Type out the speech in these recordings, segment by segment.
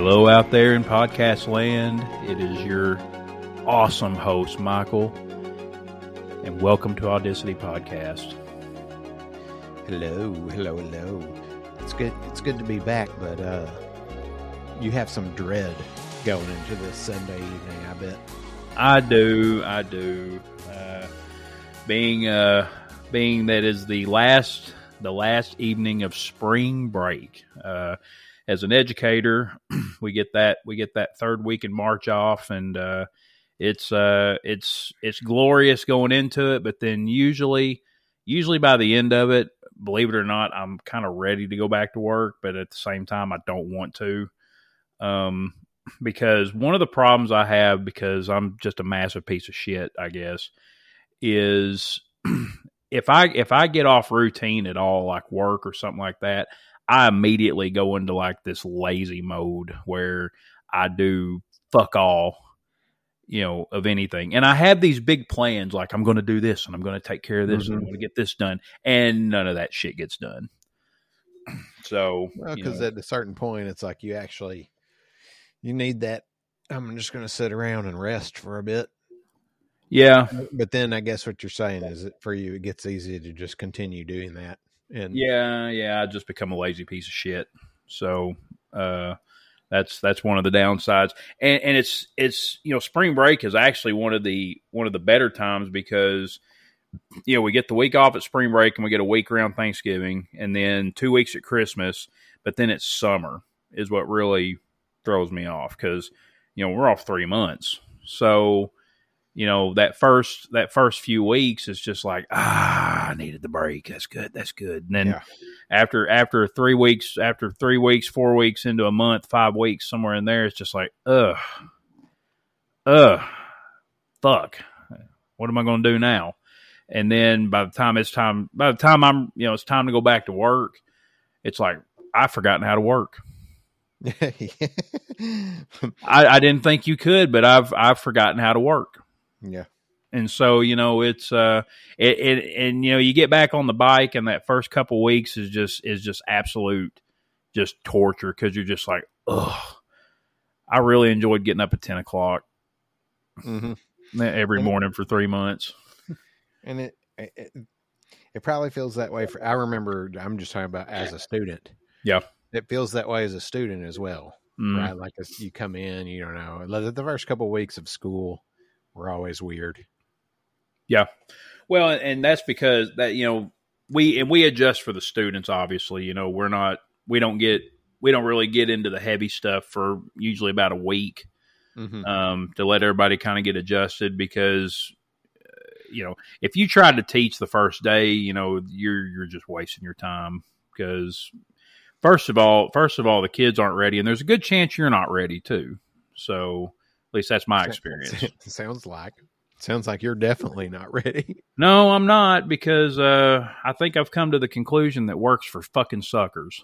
Hello, out there in podcast land. It is your awesome host, Michael, and welcome to Audacity Podcast. Hello, hello, hello. It's good. It's good to be back, but uh, you have some dread going into this Sunday evening. I bet. I do. I do. Uh, being uh, being that is the last the last evening of spring break. Uh, as an educator, we get that we get that third week in March off, and uh, it's uh, it's it's glorious going into it. But then usually, usually by the end of it, believe it or not, I'm kind of ready to go back to work, but at the same time, I don't want to. Um, because one of the problems I have, because I'm just a massive piece of shit, I guess, is if I if I get off routine at all, like work or something like that, I immediately go into like this lazy mode where I do fuck all, you know, of anything. And I have these big plans, like I'm going to do this and I'm going to take care of this Mm-hmm. and I'm going to get this done, and none of that shit gets done. So, because know, at a certain point, it's like you actually you need that. I'm just going to sit around and rest for a bit. yeah, But then I guess what you're saying is that for you, it gets easy to just continue doing that. And Yeah, yeah, I just become a lazy piece of shit. So uh that's that's one of the downsides. And and it's it's you know, spring break is actually one of the one of the better times because you know, we get the week off at spring break and we get a week around Thanksgiving and then 2 weeks at Christmas, but then it's summer is what really throws me off cuz you know, we're off 3 months. So you know that first that first few weeks is just like ah I needed the break. That's good. That's good. And then Yeah. after after three weeks after three weeks four weeks into a month five weeks somewhere in there it's just like ugh. Ugh. Fuck. What am I going to do now? And then by the time it's time by the time I'm you know it's time to go back to work it's like I've forgotten how to work. I, I didn't think you could but I've I've forgotten how to work yeah. and so you know it's uh it, it and you know you get back on the bike and that first couple weeks is just is just absolute just torture because you're just like ugh i really enjoyed getting up at 10 o'clock hmm every And- morning for three months and it, it it probably feels that way for i remember i'm just talking about as a student Yeah. it feels that way as a student as well Mm. right like as you come in you don't know the the first couple weeks of school were always weird Yeah. well and that's because that you know we and we adjust for the students obviously you know we're not we don't get we don't really get into the heavy stuff for usually about a week mm-hmm. um, to let everybody kind of get adjusted because uh, you know if you tried to teach the first day you know you're you're just wasting your time because first of all first of all the kids aren't ready and there's a good chance you're not ready too so least that's my experience sounds like sounds like you're definitely not ready no i'm not because uh, i think i've come to the conclusion that works for fucking suckers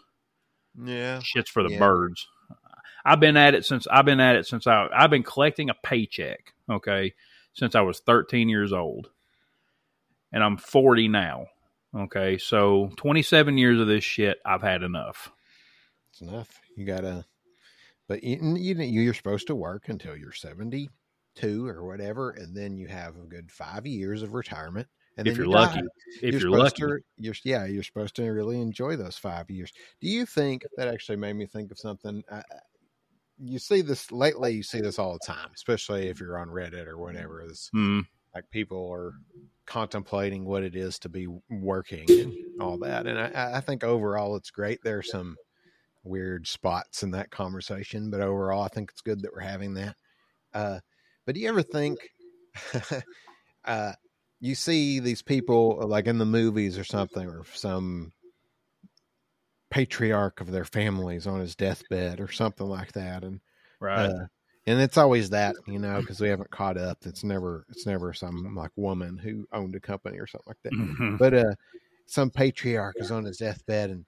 yeah shits for the Yeah. birds. I've been at it since I've been at it since I I've been collecting a paycheck, okay, since I was 13 years old. And I'm 40 now. Okay? So 27 years of this shit I've had enough. it's enough you gotta but you, you you're supposed to work until you're 72 or whatever and then you have a good five years of retirement and if you're you lucky. If you're, supposed lucky. to you're yeah you're supposed to really enjoy those five years do you think that actually made me think of something uh, you see this lately you see this all the time especially if you're on reddit or whatever this Hmm. like people are contemplating what it is to be working and all that and i, I think overall it's great there's some weird spots in that conversation but overall i think it's good that we're having that uh, but do you ever think uh, you see these people like in the movies or something or some patriarch of their families on his deathbed or something like that and Right. uh, and it's always that you know because we haven't caught up it's never it's never some like woman who owned a company or something like that Mhm. but uh some patriarch is on his deathbed and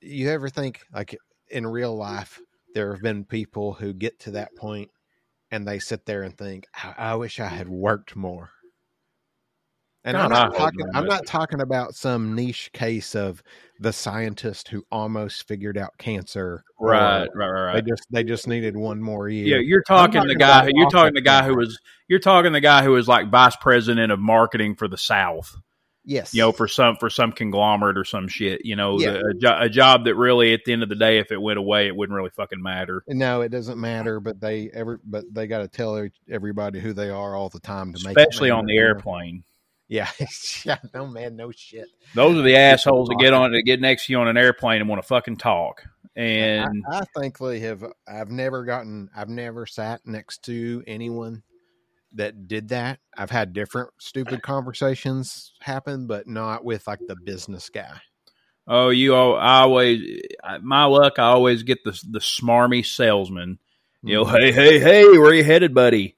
you ever think like in real life there have been people who get to that point and they sit there and think i, I wish i had worked more And God, I'm not talking. I'm not talking about some niche case of the scientist who almost figured out cancer. or Right, right, right, They just they just needed one more year. Yeah, you're talking, the guy. about You're talking the guy who was. You're talking the guy who was like vice president of marketing for the South. Yes. You know, for some for some conglomerate or some shit. You know, Yeah. the, a, jo- a job that really, at the end of the day, if it went away, it wouldn't really fucking matter. No, it doesn't matter. But they ever. But they got to tell everybody who they are all the time to make. Especially on the airplane. Yeah. yeah. No man. No shit. Those are the assholes that get on that get next to you on an airplane and want to fucking talk. And I, I thankfully have I've never gotten I've never sat next to anyone that did that. I've had different stupid conversations happen, but not with like the business guy. oh, you al- I always my luck. I always get the the smarmy salesman. You know, Mhm. hey, hey, hey, where you headed, buddy?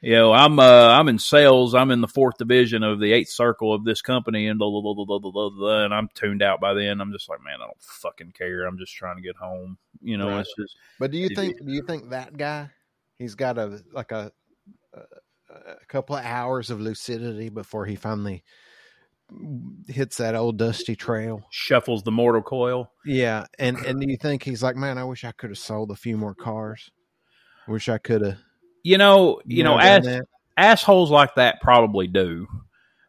You know, I'm uh, I'm in sales. I'm in the fourth division of the eighth circle of this company, and blah blah blah blah blah blah, blah, blah, and I'm tuned out by then. I'm just like, man, I don't fucking care. I'm just trying to get home. You know, Right. it's just But do you think do you think that guy he's got a like a a, couple of hours of lucidity before he finally hits that old dusty trail? shuffles the mortal coil. Yeah, and and do you think he's like, man, I wish I could have sold a few more cars. Wish I could have. You know, you know, ass, assholes like that probably do.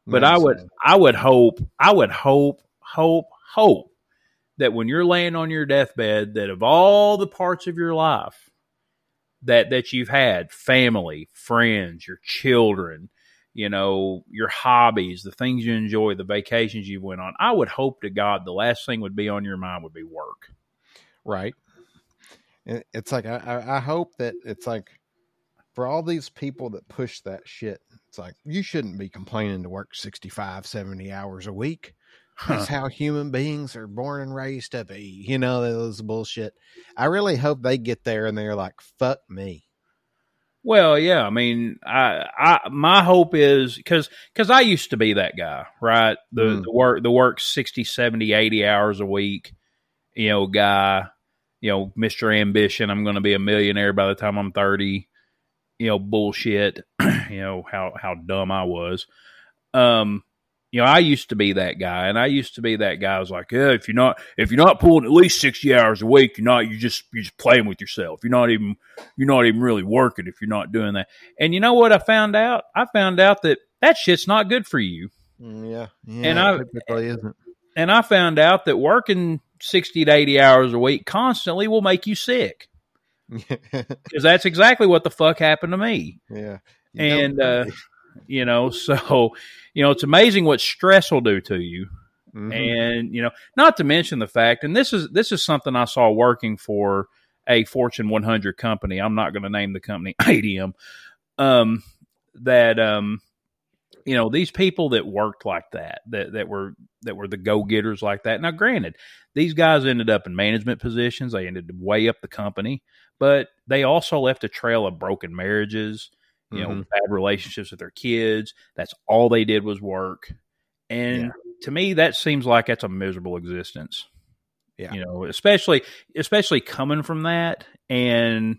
But I would, sad. I would hope, I would hope, hope, hope that when you're laying on your deathbed, that of all the parts of your life that that you've had, family, friends, your children, you know, your hobbies, the things you enjoy, the vacations you went on, I would hope to God the last thing would be on your mind would be work. right. It's like I, I I hope that it's like for all these people that push that shit it's like you shouldn't be complaining to work 65 70 hours a week that's how human beings are born and raised to be you know those bullshit i really hope they get there and they're like fuck me Well, yeah, I mean, I, I, my hope is because, because I used to be that guy, right? The, Mm. the work, the work 60, 70, 80 hours a week, you know, guy, you know, Mr. Ambition. I'm going to be a millionaire by the time I'm 30, you know, bullshit, you know, how, how dumb I was. Um, you know, I used to be that guy, and I used to be that guy. I was like, yeah, if you're not, if you're not pulling at least sixty hours a week, you're not, you just, you're just playing with yourself. You're not even, you're not even really working if you're not doing that. And you know what I found out? I found out that that shit's not good for you. Mm, yeah yeah And I- typically isn't And I found out that working 60 to 80 hours a week constantly will make you sick. Because that's exactly what the fuck happened to me. yeah You And, don't- uh, You know, so, you know, it's amazing what stress will do to you. Mhm. And, you know, not to mention the fact, and this is, this is something I saw working for a Fortune 100 company. I'm not going to name the company ADM. Um, that, um, you know these people that worked like that that that were that were the go-getters like that now granted these guys ended up in management positions they ended way up the company but they also left a trail of broken marriages you know Mhm. bad relationships with their kids that's all they did was work and Yeah. to me that seems like that's a miserable existence Yeah. you know especially especially coming from that and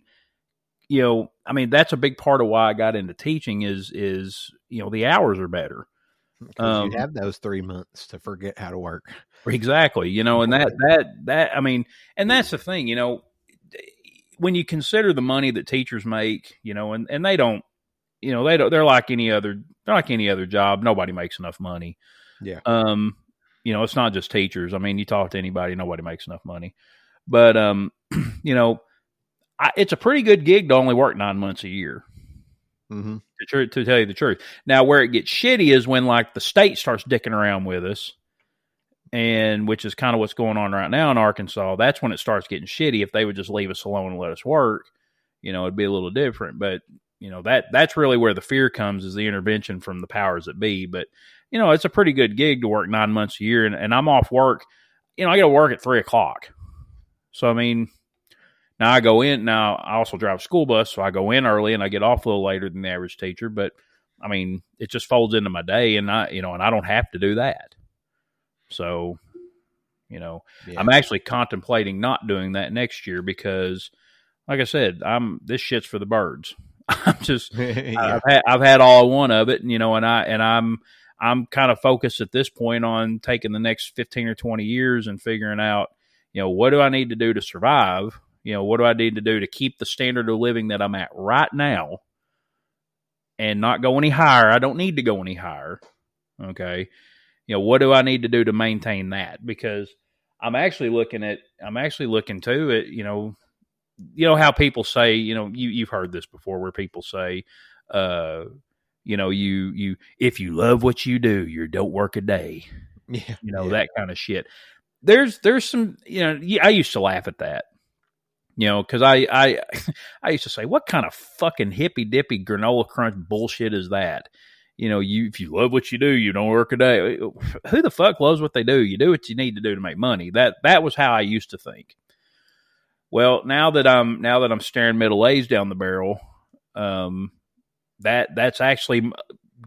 you know i mean that's a big part of why i got into teaching is is you know the hours are better. um, you have those three months to forget how to work exactly you know and that that that i mean and that's the thing you know when you consider the money that teachers make you know and and they don't you know they don't they're like any other they're like any other job nobody makes enough money Yeah. um you know it's not just teachers i mean you talk to anybody nobody makes enough money but um you know I, it's a pretty good gig to only work nine months a year Mm-hmm. to, to tell you the truth. Now, where it gets shitty is when like the state starts dicking around with us, and which is kind of what's going on right now in Arkansas. That's when it starts getting shitty. If they would just leave us alone and let us work, you know, it'd be a little different. But you know that that's really where the fear comes is the intervention from the powers that be. But you know, it's a pretty good gig to work nine months a year, and, and I'm off work. You know, I got to work at three o'clock. So I mean, now I go in. Now I also drive a school bus, so I go in early and I get off a little later than the average teacher. But I mean, it just folds into my day, and I, you know, and I don't have to do that. So, you know, Yeah. I'm actually contemplating not doing that next year because, like I said, I'm this shit's for the birds. I'm just yeah. I've had I've had all I want of it, and you know, and I and I'm I'm kind of focused at this point on taking the next 15 or 20 years and figuring out, you know, what do I need to do to survive? You know, what do I need to do to keep the standard of living that I'm at right now and not go any higher? I don't need to go any higher. Okay. You know, what do I need to do to maintain that? Because I'm actually looking at, I'm actually looking too at, you know, you know how people say, you know, you, you've heard this before where people say, uh, you know, you you if you love what you do, you don't work a day. Yeah, You know yeah. that kind of shit. There's there's some you know I used to laugh at that. You know, because I I I used to say, what kind of fucking hippy dippy granola crunch bullshit is that? You know, you if you love what you do, you don't work a day. Who the fuck loves what they do? You do what you need to do to make money. That that was how I used to think. Well, now that I'm now that I'm staring middle age down the barrel, um, that that's actually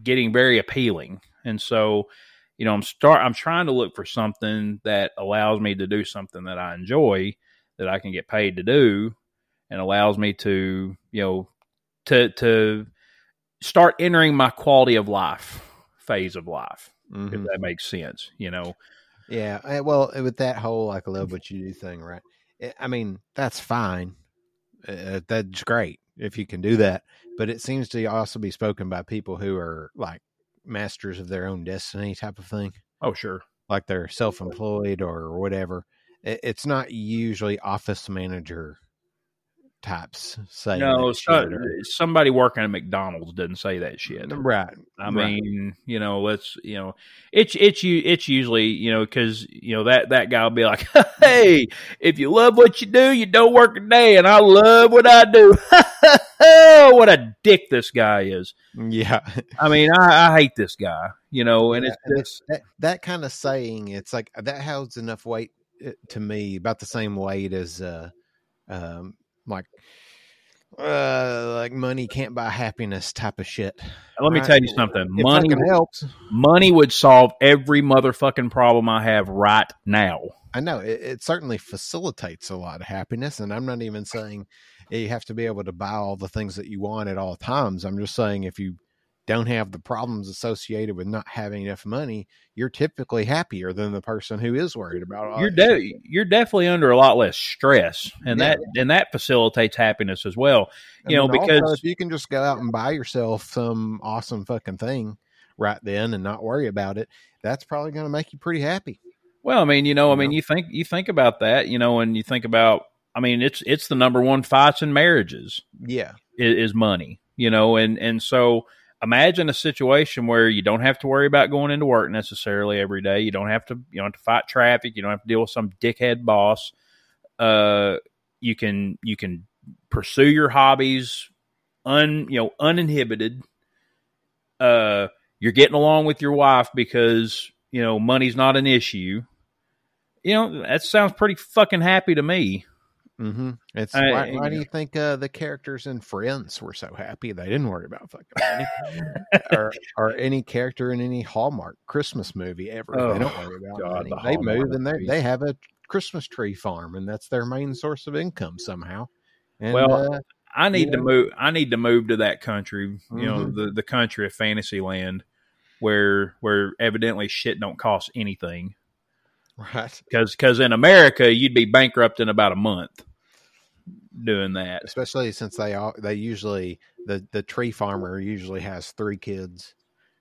getting very appealing. And so, you know, I'm start I'm trying to look for something that allows me to do something that I enjoy, that I can get paid to do, and allows me to, you know, to to start entering my quality of life phase of life, Mhm. if that makes sense. You know, Yeah, eh, well, with that whole like love what you do thing, right? I mean, that's fine. Uh, that's great if you can do that, but it seems to also be spoken by people who are like masters of their own destiny type of thing, oh sure, like they're self-employed or whatever. It's not usually office manager types saying no, so, somebody working at McDonald's doesn't say that shit. right? I right. mean, you know, let's, you know, it's it's you it's usually, you know, because you know that that guy will be like, "Hey, if you love what you do, you don't work a day," and I love what I do. what a dick this guy is. yeah, I mean, I, I hate this guy, you know, and Yeah, it's and that that kind of saying it's like that holds enough weight uh, to me about the same weight as uh um like uh like money can't buy happiness type of shit let me right? tell you something. it Money helps money would solve every motherfucking problem I have right now. i know it, it certainly facilitates a lot of happiness and i'm not even saying you have to be able to buy all the things that you want at all times i'm just saying if you don't have the problems associated with not having enough money you're typically happier than the person who is worried about all you're de- you're definitely under a lot less stress, and Yeah. that and that facilitates happiness as well. You know, because- if you can just go out and buy yourself some awesome fucking thing right then and not worry about it, that's probably going to make you pretty happy. Well, I mean, you know, I mean, you think you think about that, you know, and you think about, I mean, it's it's the number one fights in marriages Yeah, is, is money, you know, and and so imagine a situation where you don't have to worry about going into work necessarily every day. You don't have to you don't have to fight traffic. You don't have to deal with some dickhead boss. Uh, you can you can pursue your hobbies un you know uninhibited. Uh, you're getting along with your wife because you know money's not an issue. You know that sounds pretty fucking happy to me. Hmm it's I- why, why do you think uh, the characters in Friends were so happy? They didn't worry about fucking money, or or any character in any Hallmark Christmas movie ever. Oh, they don't worry about God, money. the They move Hallmark and they they have a Christmas tree farm, and that's their main source of income somehow. And, Well, uh, I need to move. I need to move to that country. You know, Mhm. the the country of Fantasyland, where where evidently shit don't cost anything. right. Because in America, you'd be bankrupt in about a month doing that. especially since they all they usually the the tree farmer usually has three kids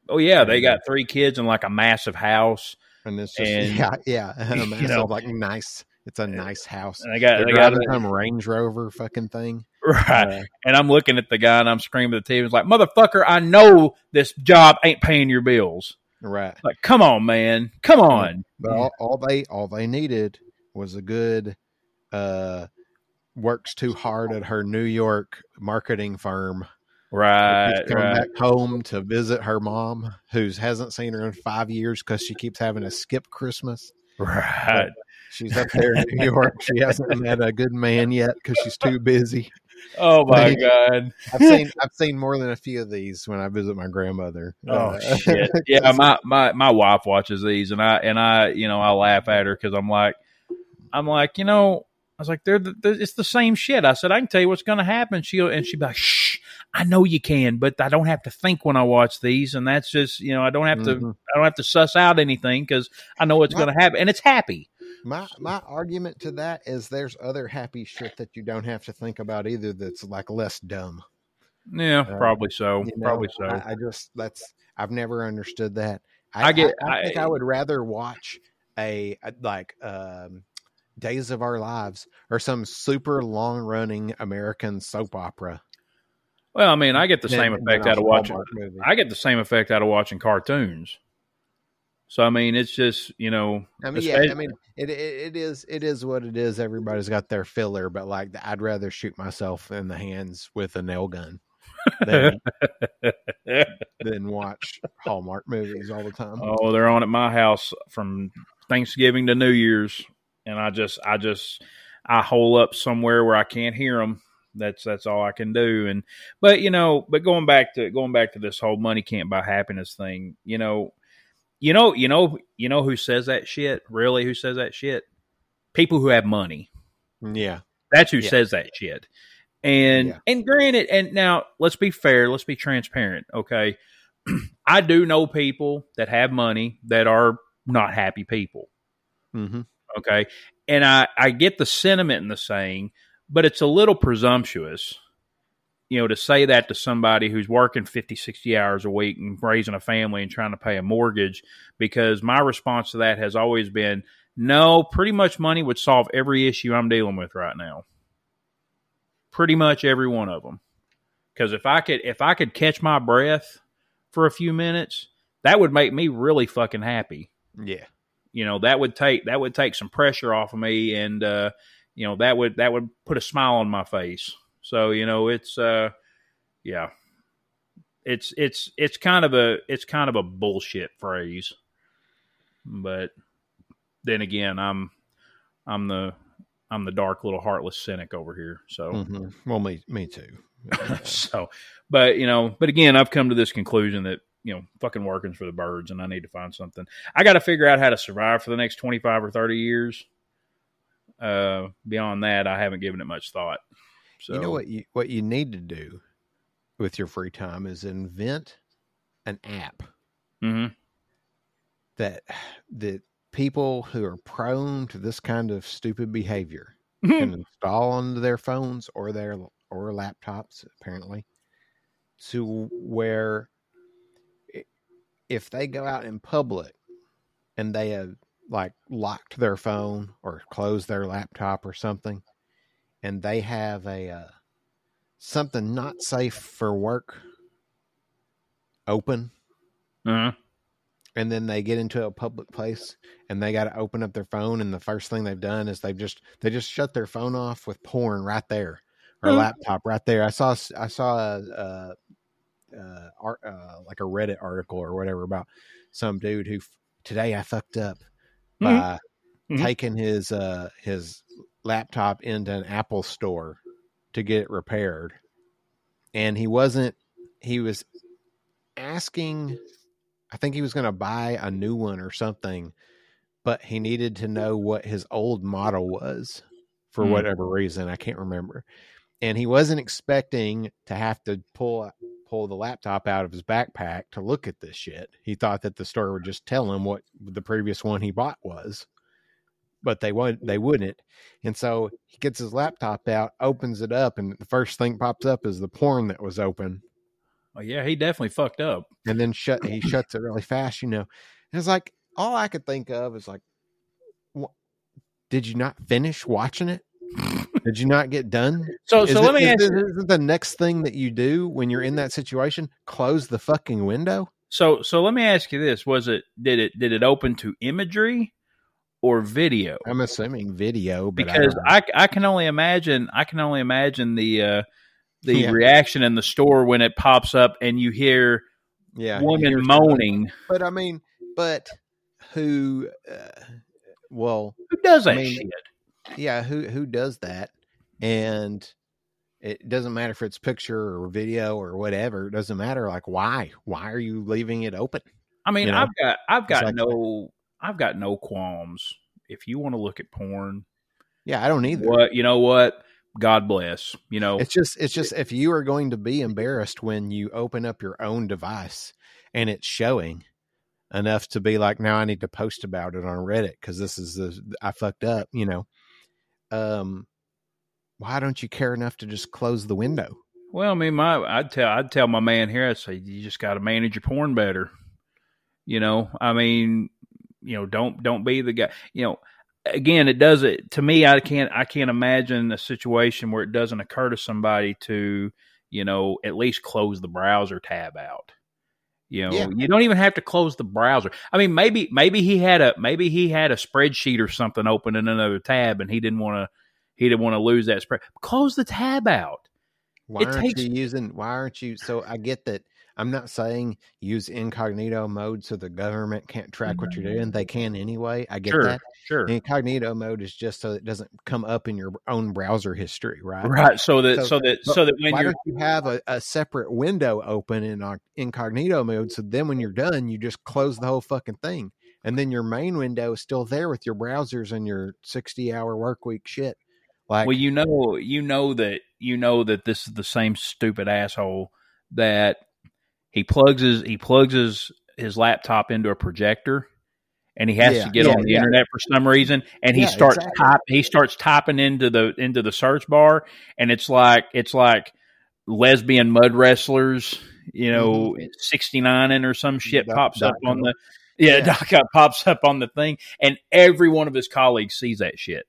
Oh yeah, they got three kids and like a massive house, and it's just And, yeah yeah you a massive, know, like nice it's a nice house and they got they're they got some range rover fucking thing right. Uh, And I'm looking at the guy and I'm screaming at the TV. It's like, motherfucker, I know this job ain't paying your bills. right Like, come on, man, come on. but all, all they all they needed was a good uh works too hard at her new york marketing firm Right, She's come right, back home to visit her mom who hasn't seen her in five years because she keeps having to skip christmas right. She's up there in New York. She hasn't met a good man yet because she's too busy. Oh my Like- god. I've seen I've seen more than a few of these when I visit my grandmother. Oh Uh, shit! Yeah, my, my my wife watches these, and I and I you know I laugh at her because I'm like, I'm like, you know, I was like, they're, the, they're it's the same shit. I said, I can tell you what's going to happen. She and she'd be like, shh, I know you can, but I don't have to think when I watch these, and that's just you know I don't have to Mhm. I don't have to suss out anything because I know Right. going to happen, and it's happy. My my argument to that is there's other happy shit that you don't have to think about either. That's like less dumb. Yeah, Uh, probably so. You know, probably so. I, I just that's I've never understood that. I get- I, think I, I- would rather watch a, a like um, Days of Our Lives or some super long running American soap opera. well, I mean, I get the same than effect a out of watching. Movie. I get the same effect out of watching cartoons. So I mean, it's just you know, I mean, yeah, I mean, it, it it is it is what it is. Everybody's got their filler, but like, I'd rather shoot myself in the hands with a nail gun than, than watch Hallmark movies all the time. Oh, they're on at my house from Thanksgiving to New Year's, and I just, I just, I hole up somewhere where I can't hear them. That's that's all I can do. And but you know, but going back to going back to this whole money can't buy happiness thing. You know, you know, you know, you know who says that shit? Really, who says that shit? People who have money. Yeah, That's who Yeah. says that shit. And Yeah. and granted, and now let's be fair, let's be transparent, okay? I do know people that have money that are not happy people, hmm okay? And I I get the sentiment in the saying, but it's a little presumptuous, you know, to say that to somebody who's working 50, 60 hours a week and raising a family and trying to pay a mortgage because my response to that has always been no, pretty much money would solve every issue I'm dealing with right now. Pretty much every one of them. Because if I could, if I could catch my breath for a few minutes, that would make me really fucking happy. yeah, You know, that would take that would take some pressure off of me, and uh, you know that would that would put a smile on my face. So you know, it's uh, yeah, it's it's it's kind of a it's kind of a bullshit phrase, but then again, I'm I'm the I'm the dark little heartless cynic over here. So hmm well, me me too. so, but you know, but again, I've come to this conclusion that you know, fucking working for the birds, and I need to find something. I got to figure out how to survive for the next twenty five or thirty years. Uh, beyond that, I haven't given it much thought. So You know what you what you need to do with your free time is invent an app hmm that that people who are prone to this kind of stupid behavior can install onto their phones or their or laptops apparently to where if they go out in public and they have like locked their phone or closed their laptop or something and they have a uh, something not safe for work open uh and then they get into a public place and they got to open up their phone and the first thing they've done is they've just they just shut their phone off with porn right there or Hmm. laptop right there i saw i saw a, a, uh art uh like a reddit article or whatever about some dude who today i fucked up by Mhm. taking his uh his laptop into an apple store to get it repaired and he wasn't he was asking I think he was going to buy a new one or something, but he needed to know what his old model was for Hmm. whatever reason. I can't remember. And he wasn't expecting to have to pull pull the laptop out of his backpack to look at this shit. He thought that the store would just tell him what the previous one he bought was. But they wouldn't. they wouldn't. And so he gets his laptop out, opens it up, and the first thing pops up is the porn that was open Oh, yeah, he definitely fucked up. and then shut he shuts it really fast you know and it's like all i could think of is like wha- did you not finish watching it did you not get done So, Is so it- let me is ask. it- isn't the next thing that you do when you're in that situation close the fucking window So, so let me ask you this: Was it did it did it open to imagery or video? i'm assuming video because I, I, I can only imagine I can only imagine the uh, the Yeah. reaction in the store when it pops up and you hear yeah woman here's- moaning. but i mean but who uh, well Who does that I mean, shit? Yeah who who does that and it doesn't matter if it's picture or video or whatever it doesn't matter like why why are you leaving it open I mean, you know, I've got I've got exactly. no I've got no qualms. If you want to look at porn, yeah i don't either what you know what God bless. You know, It's just it's just if you are going to be embarrassed when you open up your own device and it's showing enough to be like now I need to post about it on Reddit because this is the I fucked up, you know. Um why don't you care enough to just close the window? Well, I mean, my I'd tell I'd tell my man here. I'd say you just got to manage your porn better. You know, I mean, you know, don't don't be the guy. You know, again, it does it to me. I can't I can't imagine a situation where it doesn't occur to somebody to you know at least close the browser tab out. You know, Yeah. you don't even have to close the browser. I mean, maybe maybe he had a maybe he had a spreadsheet or something open in another tab, and he didn't want to he didn't want to lose that spread. Close the tab out. Why It aren't takes- you using why aren't you so I get that I'm not saying use incognito mode so the government can't track what you're doing. They can anyway. I get Sure, that. sure. Incognito mode is just so it doesn't come up in your own browser history, right? Right. So that So- so, that so that when don't you have a, a separate window open in uh, incognito mode? So then when you're done, you just close the whole fucking thing. And then your main window is still there with your browsers and your 60 hour work week shit. Like, well, you know, you know that you know that this is the same stupid asshole that he plugs his he plugs his his laptop into a projector, and he has Yeah, to get yeah, on the yeah. internet for some reason, and he starts exactly. type he starts typing into the into the search bar, and it's like it's like lesbian mud wrestlers, you know, sixty nine and or some shit Mm-hmm. Pops up on the yeah, com pops up on the thing, and every one of his colleagues sees that shit.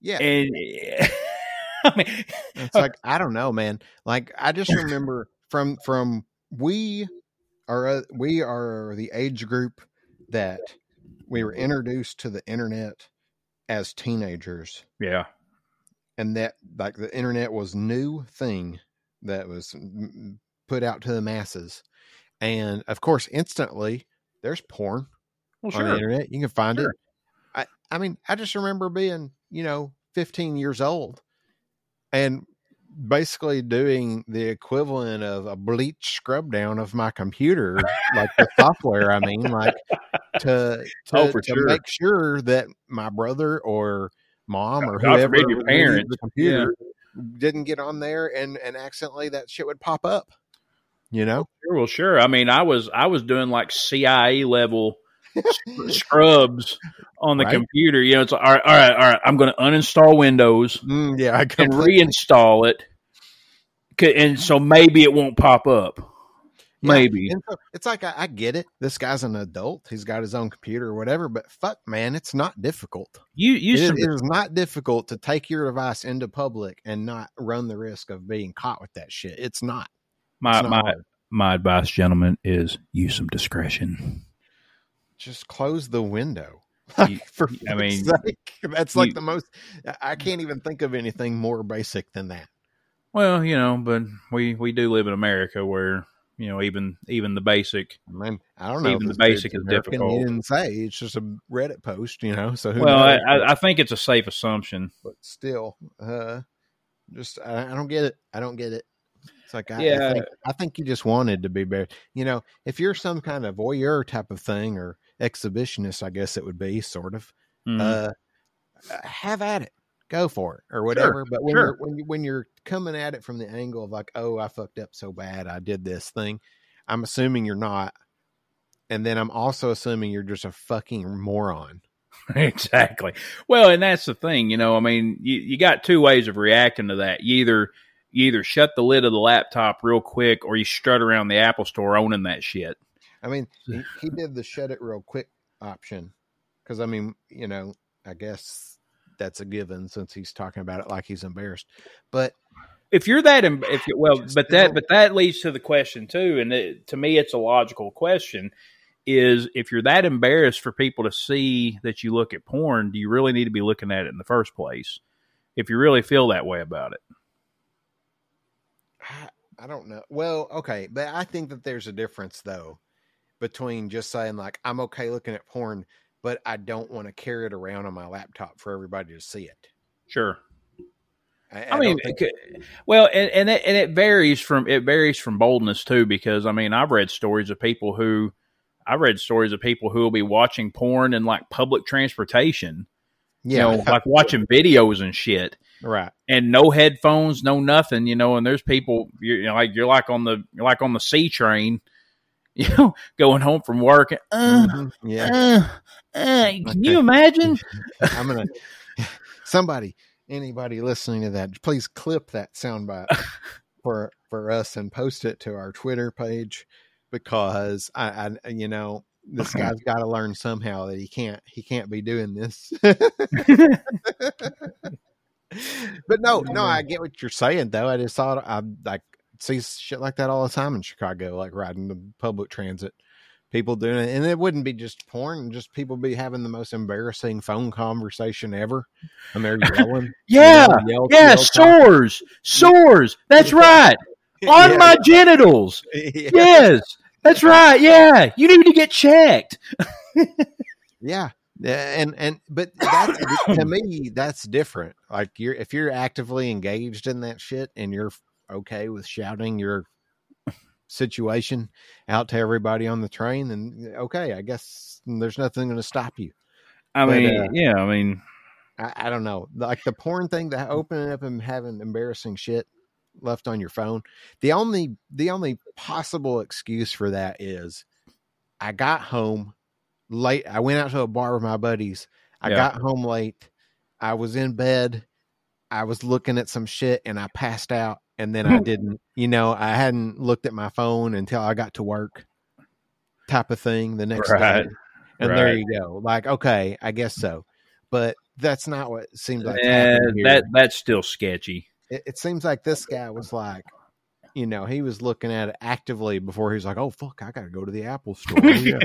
yeah. And I mean, It's like I don't know, man. Like I just remember from from we are uh, we are the age group that we were introduced to the internet as teenagers, yeah, and that like the internet was new thing that was put out to the masses, and of course, instantly there's porn well, on the internet. You can find Sure. it. I I mean, I just remember being, you know, 15 years old and basically doing the equivalent of a bleach scrub down of my computer, like the software, I mean, like to to, Oh, to sure. make sure that my brother or mom or God whoever your parents. the computer didn't get on there and and accidentally that shit would pop up. You know? sure, well, sure. I mean, I was I was doing like CIA level scrubs on the Right. computer. You know, it's like, all right, all right, all right. I'm going to uninstall Windows Mm, yeah, I and completely reinstall it, and so maybe it won't pop up. Yeah, Maybe. And so it's like I, I get it. This guy's an adult. He's got his own computer or whatever. But fuck, man, it's not difficult. You It you some, it is not difficult to take your device into public and not run the risk of being caught with that shit. It's not. my It's not my hard. my advice, gentlemen, is use some discretion. Just close the window. You- For I mean, sake. that's like you- the most. I- can't even think of anything more basic than that. Well, you know, but we we do live in America where you know even even the basic. I mean, I don't know. Even the basic is American. difficult. He didn't say. It's just a Reddit post, you know. So who Well, I? I I think it's a safe assumption. but still, uh, just I, I don't get it. I don't get it. It's like I, I, think, I think you just wanted to be better. You know, if you're some kind of voyeur type of thing or exhibitionist, I guess it would be sort of. Mhm. Uh, have at it, go for it or whatever. but when sure. you're when you when you're coming at it from the angle of like, oh, I fucked up so bad, I did this thing. I'm assuming you're not, and then I'm also assuming you're just a fucking moron. exactly. Well, and that's the thing, you know. I mean, you, you got two ways of reacting to that. You either you either shut the lid of the laptop real quick, or you strut around the Apple Store owning that shit. I mean, he, he did the shut it real quick option because I mean, you know, I guess that's a given since he's talking about it like he's embarrassed. But If you're that, if you, well, but that but that leads to the question too, and it, to me, it's a logical question. Is if you're that embarrassed for people to see that you look at porn, do you really need to be looking at it in the first place? If you really feel that way about it, I, I don't know. Well, okay, but I think that there's a difference though between just saying like I'm okay looking at porn, but I don't want to carry it around on my laptop for everybody to see it. sure. I, I, mean, think- could- well, and and it, and it varies from it varies from boldness too, because I mean, I've read stories of people who, I've read stories of people who will be watching porn in like public transportation, yeah, you know, like watching videos and shit, Right. and no headphones, no nothing, you know. And there's people, you're, you know, like you're like on the you're like on the C train, you know, going home from work. Uh, Mhm. Yeah. uh, uh, can you imagine? I'm gonna somebody, anybody listening to that, please clip that soundbite for for us and post it to our Twitter page because I, I you know this guy's got to learn somehow that he can't he can't be doing this. but no, no, I get what you're saying though. I just thought I'm like see shit like that all the time in Chicago, like riding the public transit. People doing it, and it wouldn't be just porn; just people be having the most embarrassing phone conversation ever, and they're yelling. Yeah, yell, yell, yeah, yell, sores, sores. That's right, on Yeah. my genitals. yeah, Yes, that's right. Yeah, you need to get checked. yeah, Yeah, and and but that's to me that's different. Like you're if you're actively engaged in that shit and you're okay with shouting your situation out to everybody on the train, then okay, I guess there's nothing going to stop you. I But, mean, uh, yeah, I mean, I, I don't know, like the porn thing, that opening up and having embarrassing shit left on your phone. The only the only possible excuse for that is I got home late. I went out to a bar with my buddies. I Yeah. got home late. I was in bed. I was looking at some shit and I passed out. And then I mm-hmm. didn't, you know, I hadn't looked at my phone until I got to work, type of thing the next Right. day. And there you go. Like, okay, I guess so. But that's not what it seems like. happened here. that that's still sketchy. it, it seems like this guy was like, you know, he was looking at it actively before he was like, "Oh fuck, I got to go to the Apple store. Yeah.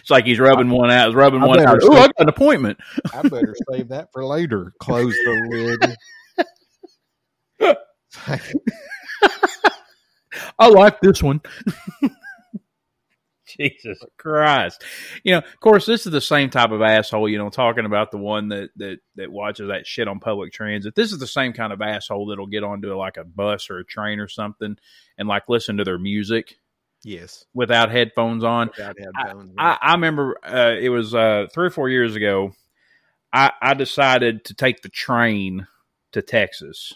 It's like he's rubbing one out, rubbing I one out. Oh, say- I got an appointment. I better save that for later." Close the lid. I like this one. Jesus Christ. You know, of course, this is the same type of asshole, you know, talking about the one that, that, that watches that shit on public transit. This is the same kind of asshole that'll get onto like a bus or a train or something and like listen to their music yes, without headphones on. without headphones. I, I remember uh, it was uh, three or four years ago. I, I decided to take the train to Texas.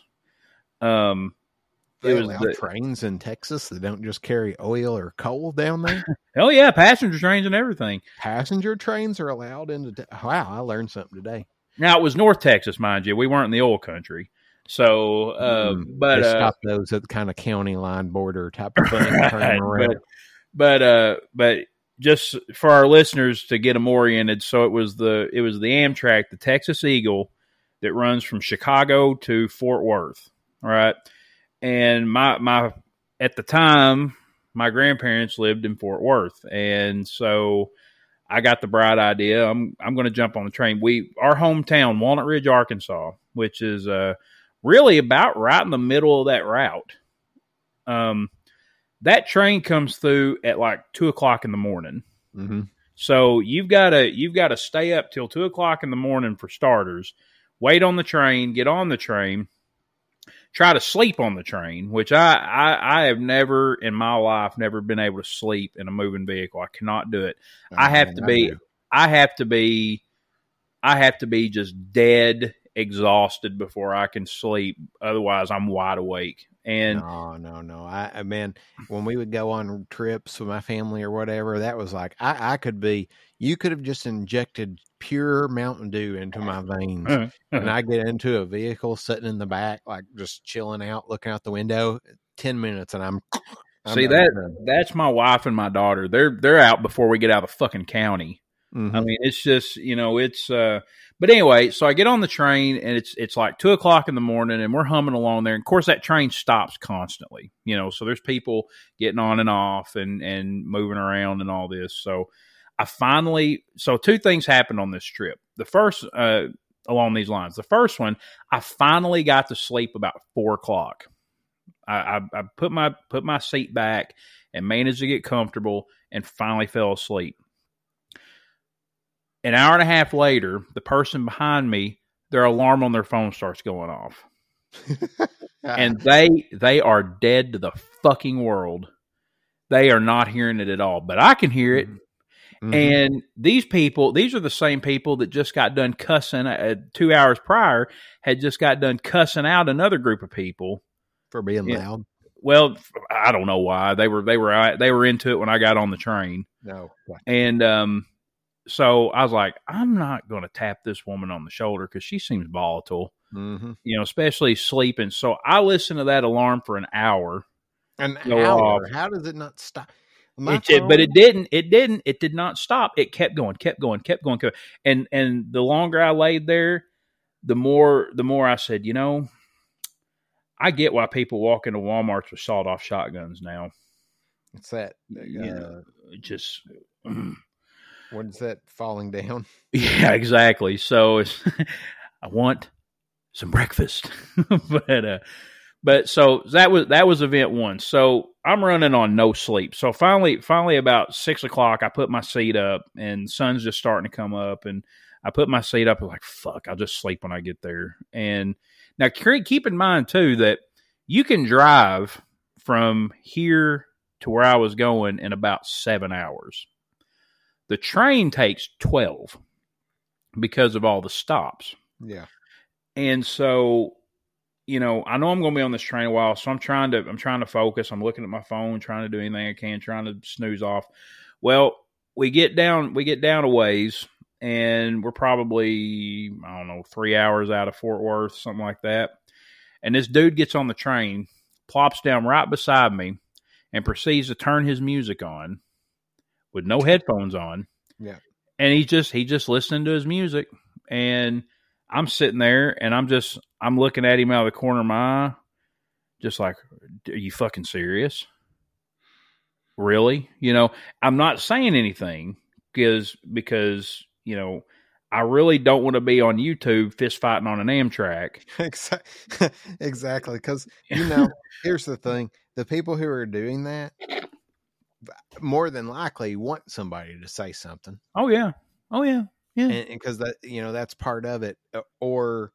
Um, They allow the- trains in Texas that don't just carry oil or coal down there. oh yeah, passenger trains and everything. Passenger trains are allowed into. Te- wow, I learned something today. Now it was North Texas, mind you. We weren't in the oil country, so uh, Mm, but they uh, those at the kind of county line border type of thing. Right, around. but uh, but just for our listeners to get them oriented, so it was the it was the Amtrak, the Texas Eagle, that runs from Chicago to Fort Worth, right. And my my at the time, my grandparents lived in Fort Worth, and so I got the bright idea. I'm I'm going to jump on the train. We our hometown, Walnut Ridge, Arkansas, which is uh really about right in the middle of that route. Um, that train comes through at like two o'clock in the morning. Mhm. So you've got to you've got to stay up till two o'clock in the morning for starters. Wait on the train, get on the train, try to sleep on the train, which I, I I have never in my life never been able to sleep in a moving vehicle. I cannot do it. Oh, I have man, to be do. I have to be I have to be just dead exhausted before I can sleep. Otherwise, I'm wide awake. And no, no, no. I, I man, when we would go on trips with my family or whatever, that was like I, I could be. You could have just injected pure Mountain Dew into my veins, and I get into a vehicle sitting in the back, like just chilling out, looking out the window. Ten minutes, and I'm. I'm See that done. that's my wife and my daughter. They're they're out before we get out of the fucking county. Mhm. I mean, it's just you know, it's. uh But anyway, so I get on the train and it's it's like two o'clock in the morning and we're humming along there. And of course, that train stops constantly. You know, so there's people getting on and off and and moving around and all this. So I finally, so two things happened on this trip. The first, uh along these lines, the first one, I finally got to sleep about four o'clock. I, I, I put my put my seat back and managed to get comfortable and finally fell asleep. An hour and a half later, the person behind me, their alarm on their phone starts going off. And they they are dead to the fucking world. They are not hearing it at all. But I can hear it. Mhm. And these people, these are the same people that just got done cussing uh, two hours prior, had just got done cussing out another group of people. for being yeah. loud. Well, I don't know why they were they were uh, they were into it when I got on the train, No. and um, so I was like, I'm not going to tap this woman on the shoulder because she seems volatile, Mm-hmm. you know, especially sleeping. So I listened to that alarm for an hour. An hour. off. How does it not stop? It, did- but it didn't. It didn't. It did not stop. It kept going, kept going, kept going, kept, and and the longer I laid there, the more the more I said, you know, I get why people walk into WalMarts with sawed off shotguns now. It's that. Uh, Yeah. It just What is that? Falling down. yeah, exactly. So it's I want some breakfast, but uh, but so that was that was event one. So I'm running on no sleep. So finally, finally about six o'clock, I put my seat up, and sun's just starting to come up, and I put my seat up. and like, fuck, I'll just sleep when I get there. And now keep in mind too that you can drive from here to where I was going in about seven hours. The train takes twelve because of all the stops. Yeah. And so, you know, I know I'm going to be on this train a while, so I'm trying to I'm trying to focus. I'm looking at my phone, trying to do anything I can, trying to snooze off. Well, we get down we get down a ways and we're probably I don't know, 3 hours out of Fort Worth, something like that. And this dude gets on the train, plops down right beside me and proceeds to turn his music on with no headphones on. Yeah. And he just he just listening to his music and I'm sitting there and I'm just I'm looking at him out of the corner of my eye, just like, are you fucking serious? Really? You know, I'm not saying anything because because you know I really don't want to be on YouTube fist fighting on an Amtrak. Exactly. exactly. Because you know, here's the thing: the people who are doing that more than likely want somebody to say something, Oh yeah, oh yeah, yeah. and because that you know that's part of it, uh, or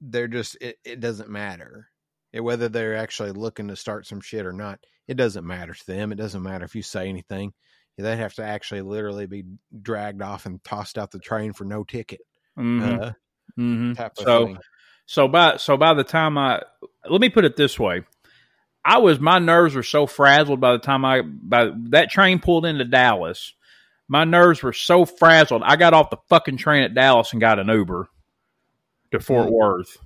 they're just it, it doesn't matter It- whether they're actually looking to start some shit or not. It doesn't matter to them. It doesn't matter if you say anything. They have to actually literally be dragged off and tossed out the train for no ticket. Mhm, Uh, mhm. type of So thing. So by so by the time I let me put it this way, I was my nerves were so frazzled by the time I by that train pulled into Dallas. My nerves were so frazzled. I got off the fucking train at Dallas and got an Uber to Fort Mm. Worth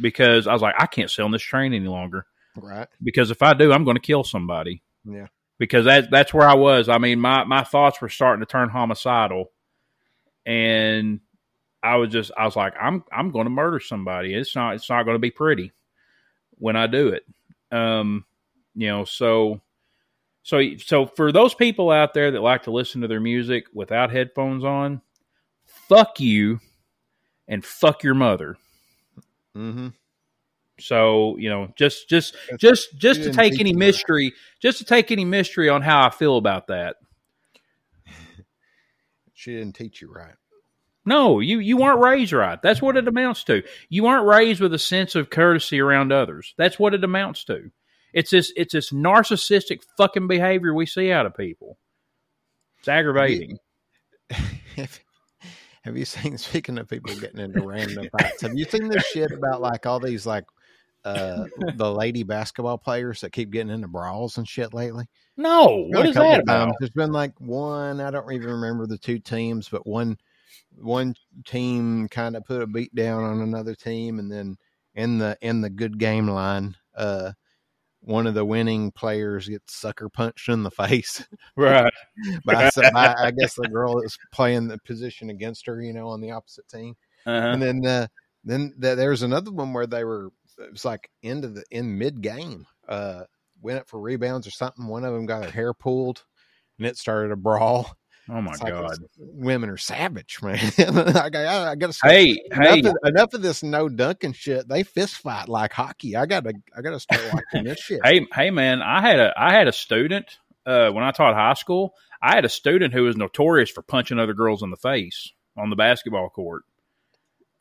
because I was like, I can't sit on this train any longer. Right. Because if I do, I'm going to kill somebody. Yeah. Because that that's where I was. I mean, my my thoughts were starting to turn homicidal, and I was just I was like, I'm I'm going to murder somebody. It's not it's not going to be pretty when I do it. Um, you know, so so so for those people out there that like to listen to their music without headphones on, fuck you, and fuck your mother. Mm-hmm. So you know, just just just just to take any that. mystery, just to take any mystery on how I feel about that. She didn't teach you right. No, you you weren't raised right. That's what it amounts to. You aren't raised with a sense of courtesy around others. That's what it amounts to. It's this it's this narcissistic fucking behavior we see out of people. It's aggravating. have you seen speaking of people getting into random fights have you seen this shit about like all these like uh the lady basketball players that keep getting into brawls and shit lately No, what is that about? times. there's been like one i don't even remember the two teams but one one team kind of put a beat down on another team and then in the in the good game line uh one of the winning players gets sucker punched in the face Right. by, some- by I guess the girl that's playing the position against her, you know, on the opposite team. Uh-huh. And then uh, then th- there was another one where they were it was like into the in mid game, uh, went up for rebounds or something. One of them got her hair pulled, and it started a brawl. Oh my like, god. women are savage, man. I, got- I, got to Hey, hey, Enough, of, enough of this no dunking shit. They fist fight like hockey. I gotta, I gotta start watching this shit. hey, hey, man! I had a I had a student uh, when I taught high school. I had a student who was notorious for punching other girls in the face on the basketball court.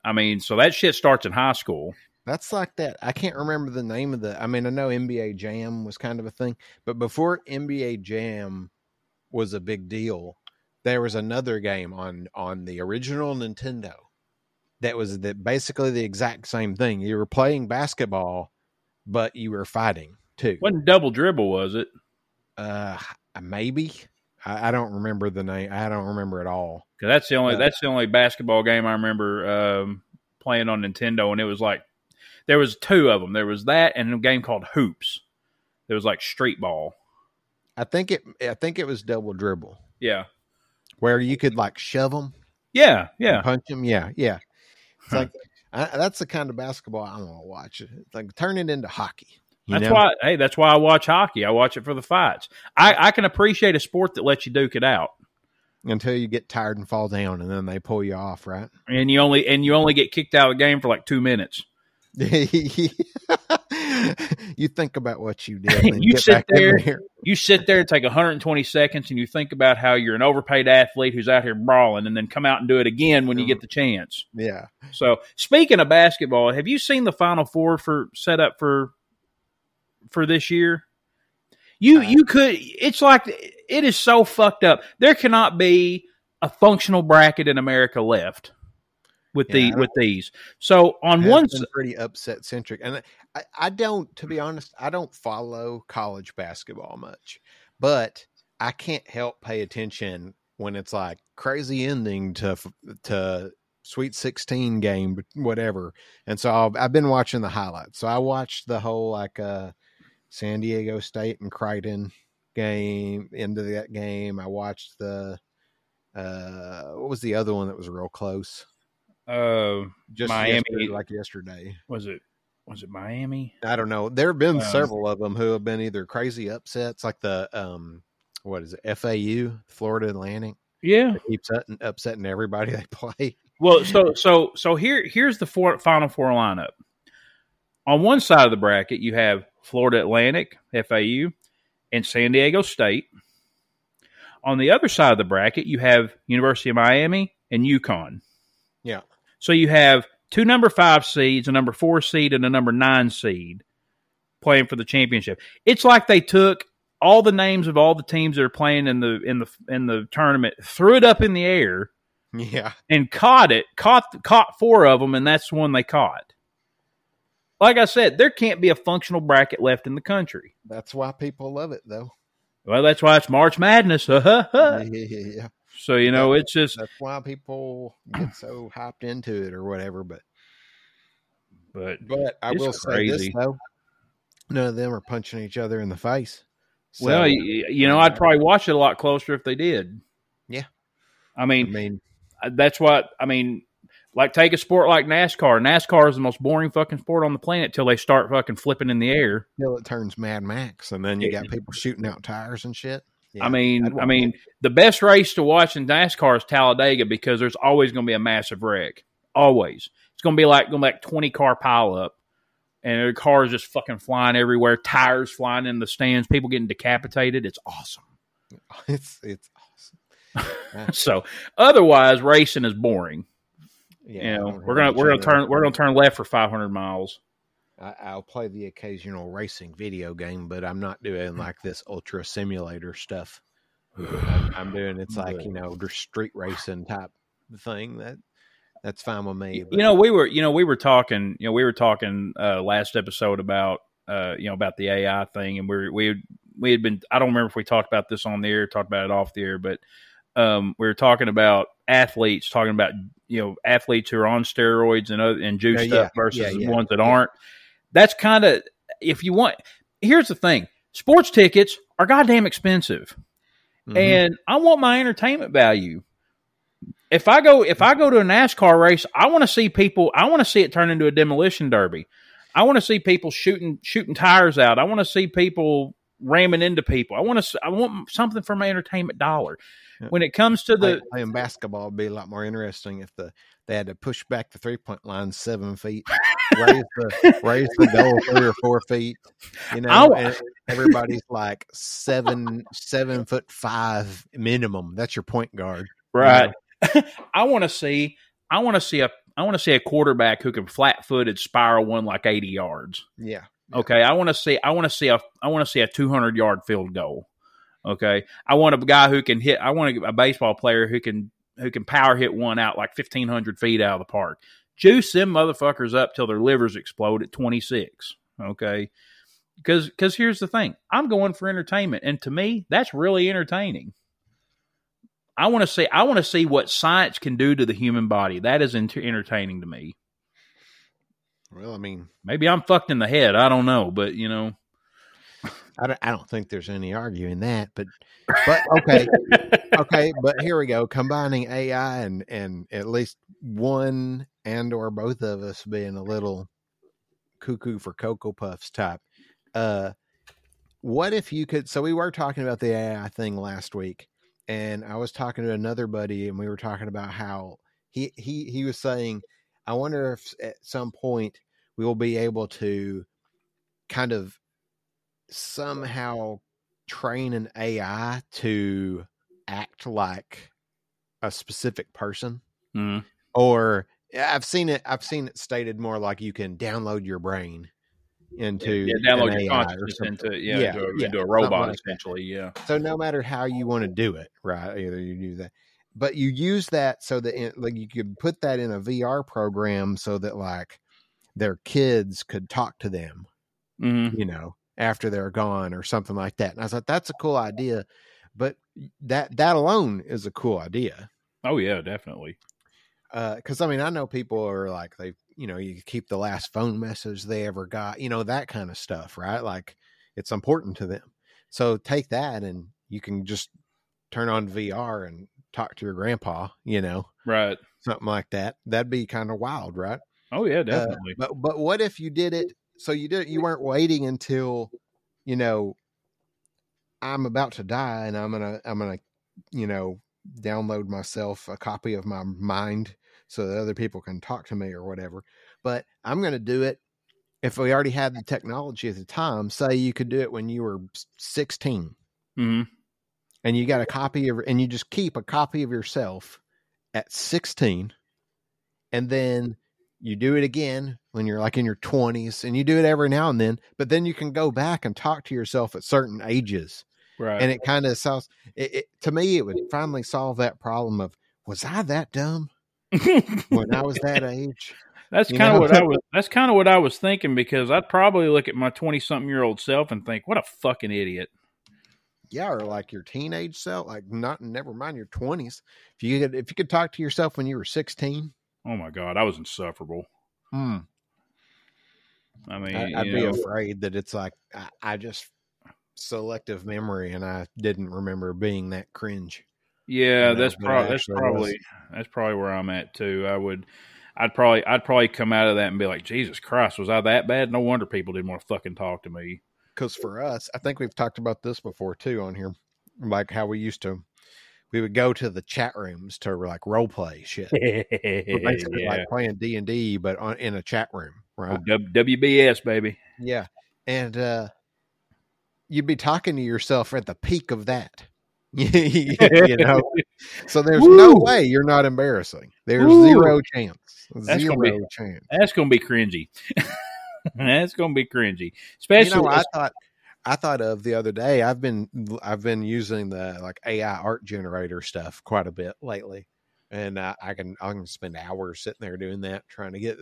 I mean, so that shit starts in high school. That's like that. I can't remember the name of the. I mean, I know NBA Jam was kind of a thing, but before NBA Jam was a big deal, there was another game on on the original Nintendo that was that basically the exact same thing. You were playing basketball, but you were fighting too. wasn't double dribble, was it? Uh, maybe I, I don't remember the name. I don't remember at all. Because that's the only Uh, that's the only basketball game I remember um, playing on Nintendo, and it was like there was two of them. There was that and a game called Hoops. There was like street ball. I think it. I think it was double dribble Yeah, where you could like shove them, yeah, yeah. punch them. Yeah, yeah. It's Huh. like I, that's the kind of basketball I don't want to watch. It's like turn it into hockey. That's know? why. Hey, that's why I watch hockey. I watch it for the fights. I, I can appreciate a sport that lets you duke it out, until you get tired and fall down, and then they pull you off, right? and you only and you only get kicked out of the game for like two minutes. you think about what you did. You get sit back in there. You sit there and take 120 seconds, and you think about how you're an overpaid athlete who's out here brawling, and then come out and do it again when you get the chance. Yeah. So, speaking of basketball, have you seen the Final Four for set up for for this year? You Uh, you could. It's like it is so fucked up. There cannot be a functional bracket in America left with the Yeah, I with these. So on one pretty upset centric, and I, I don't, to be honest, I don't follow college basketball much, but I can't help pay attention when it's like crazy ending to to Sweet Sixteen game, whatever. And so I've, I've been watching the highlights. So I watched the whole like uh, San Diego State and Creighton game into that game. I watched the uh, what was the other one that was real close? uh, Just Miami. yesterday, like yesterday. was it was it Miami? I don't know. There have been Um, several of them who have been either crazy upsets, like the um, what is it, FAU, Florida Atlantic, Yeah. keeps upsetting, upsetting everybody they play. Well, so so so here here's the four, final four lineup. On one side of the bracket, you have Florida Atlantic, FAU, and San Diego State. On the other side of the bracket, you have University of Miami and UConn. Yeah. So you have two number five seeds, a number four seed, and a number nine seed playing for the championship. It's like they took all the names of all the teams that are playing in the in the in the tournament, threw it up in the air, Yeah, and caught it, caught caught four of them, and that's the one they caught. Like I said, there can't be a functional bracket left in the country. that's why people love it, though. Well, that's why it's March Madness. so you know, it's just. that's why people get so hyped into it or whatever. But But but I will say this though, none of them are punching each other in the face. So, well, you, you know, I'd probably watch it a lot closer if they did. Yeah. I mean, I mean, mean, that's what I mean. Like, take a sport like NASCAR. NASCAR is the most boring fucking sport on the planet till they start fucking flipping in the air. till it turns Mad Max, and then you got people shooting out tires and shit. Yeah, I mean, I mean, it. the best race to watch in NASCAR is Talladega because there's always going to be a massive wreck. Always, it's going to be like going to be like twenty car pileup, and the cars just fucking flying everywhere, tires flying in the stands, people getting decapitated. It's awesome. it's it's awesome. So, otherwise, racing is boring. Yeah, you know, we're gonna we're gonna turn we're gonna turn left for five hundred miles. I, I'll play the occasional racing video game, but I'm not doing like this ultra simulator stuff. I'm, I'm doing it's like you know just street racing type thing. That that's fine with me. you know we were you know we were talking you know we were talking uh last episode about uh you know about the ai thing and we were, we had, we had been i don't remember if we talked about this on the air talked about it off the air but um we were talking about athletes talking about you know athletes who are on steroids and other and juiced Yeah, yeah, up versus yeah, ones that aren't that's kind of if you want here's the thing sports tickets are goddamn expensive Mhm. and I want my entertainment value. If I go if I go to a NASCAR race, I want to see people. I want to see it turn into a demolition derby. I want to see people shooting shooting tires out. I want to see people ramming into people. I want to. I want something for my entertainment dollar. Yeah. When it comes to the playing basketball would be a lot more interesting if the they had to push back the three point line seven feet, raise the raise the goal three or four feet. You know, and everybody's like seven seven foot five minimum. That's your point guard. right, I want to see. I want to see a. I want to see a quarterback who can flat footed spiral one like eighty yards. Yeah. Okay, I want to see. I want to see a. I want to see a two hundred yard field goal. Okay, I want a guy who can hit. I want a, a baseball player who can who can power hit one out like fifteen hundred feet out of the park. Juice them motherfuckers up till their livers explode at twenty six. Okay, because because here's the thing, I'm going for entertainment, and to me, that's really entertaining. I want to see I want to see what science can do to the human body. That is enter- entertaining to me. Well, I mean, maybe I'm fucked in the head. I don't know, but you know, I don't, I don't think there's any arguing that. But but okay, okay. But here we go, combining AI and and at least one and or both of us being a little cuckoo for cocoa puffs type. Uh, what if you could? So we were talking about the AI thing last week and I was talking to another buddy, and we were talking about how he he he was saying, I wonder if at some point we will be able to kind of somehow train an AI to act like a specific person, mm. or I've seen it. I've seen it stated more like you can download your brain into yeah, download your consciousness into yeah, yeah, into, a, yeah, into a robot like essentially. That. Yeah. So no matter how you want to do it, right? Either you do that, but you use that so that like you could put that in a VR program so that like their kids could talk to them, mm-hmm. you know, after they're gone or something like that. And I thought that's a cool idea, but that that alone is a cool idea. Oh yeah, definitely. Because uh, I mean, I know people are like they you know, you keep the last phone message they ever got, you know, that kind of stuff, right? Like it's important to them. So take that and you can just turn on VR and talk to your grandpa, you know, right? Something like that. That'd be kind of wild, right? Oh yeah, uh, definitely. Uh, but but what if you did it? So you didn't you weren't waiting until, you know, I'm about to die and I'm gonna I'm gonna, you know, download myself a copy of my mind so that other people can talk to me or whatever. But I'm going to do it if we already had the technology at the time. Say you could do it when you were 16, mm-hmm. and you got a copy of, and you just keep a copy of yourself at 16, and then you do it again when you're like in your 20s, and you do it every now and then. But then you can go back and talk to yourself at certain ages. Right. And it kind of solves it, it, to me, it would finally solve that problem of was I that dumb? when I was that age. That's kind of what I was. That's kind of what I was thinking because I'd probably look at my twenty-something year old self and think, "What a fucking idiot." Yeah, or like your teenage self, like not never mind your twenties. If you could, if you could talk to yourself when you were sixteen, oh my god, I was insufferable. Hmm. I mean, I, would be know, afraid that it's like I, I just selective memory, and I didn't remember being that cringe. Yeah, that's probably that's probably was. that's probably where I'm at too. I would, I'd probably I'd probably come out of that and be like, Jesus Christ, was I that bad? No wonder people didn't want to fucking talk to me. Because for us, I think we've talked about this before too on here, like how we used to. We would go to the chat rooms to like role play shit, basically yeah. like playing D and D, but on, in a chat room, right? Oh, WBS, baby. Yeah, and uh, you'd be talking to yourself at the peak of that you know, so there's Woo! no way you're not embarrassing. There's Woo! zero chance. That's zero be, chance. That's going to be cringy. that's going to be cringy. Especially, you know, I thought I thought of the other day. I've been I've been using the like AI art generator stuff quite a bit lately, and uh, I can I can spend hours sitting there doing that, trying to get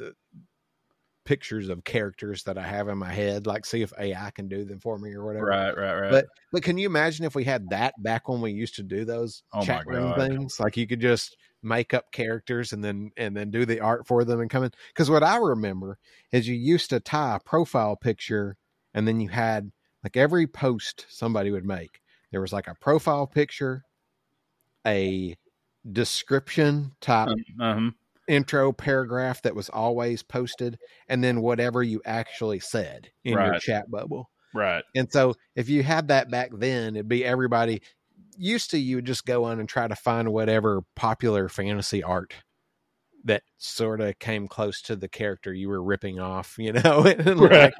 pictures of characters that I have in my head, like see if AI can do them for me or whatever. Right, right, right. But but can you imagine if we had that back when we used to do those oh chat room things? Like you could just make up characters and then and then do the art for them and come in. Because what I remember is you used to tie a profile picture and then you had like every post somebody would make. There was like a profile picture, a description type. Uh-huh intro paragraph that was always posted and then whatever you actually said in right. your chat bubble. Right. And so if you had that back then, it'd be everybody used to you would just go on and try to find whatever popular fantasy art that sort of came close to the character you were ripping off, you know. like,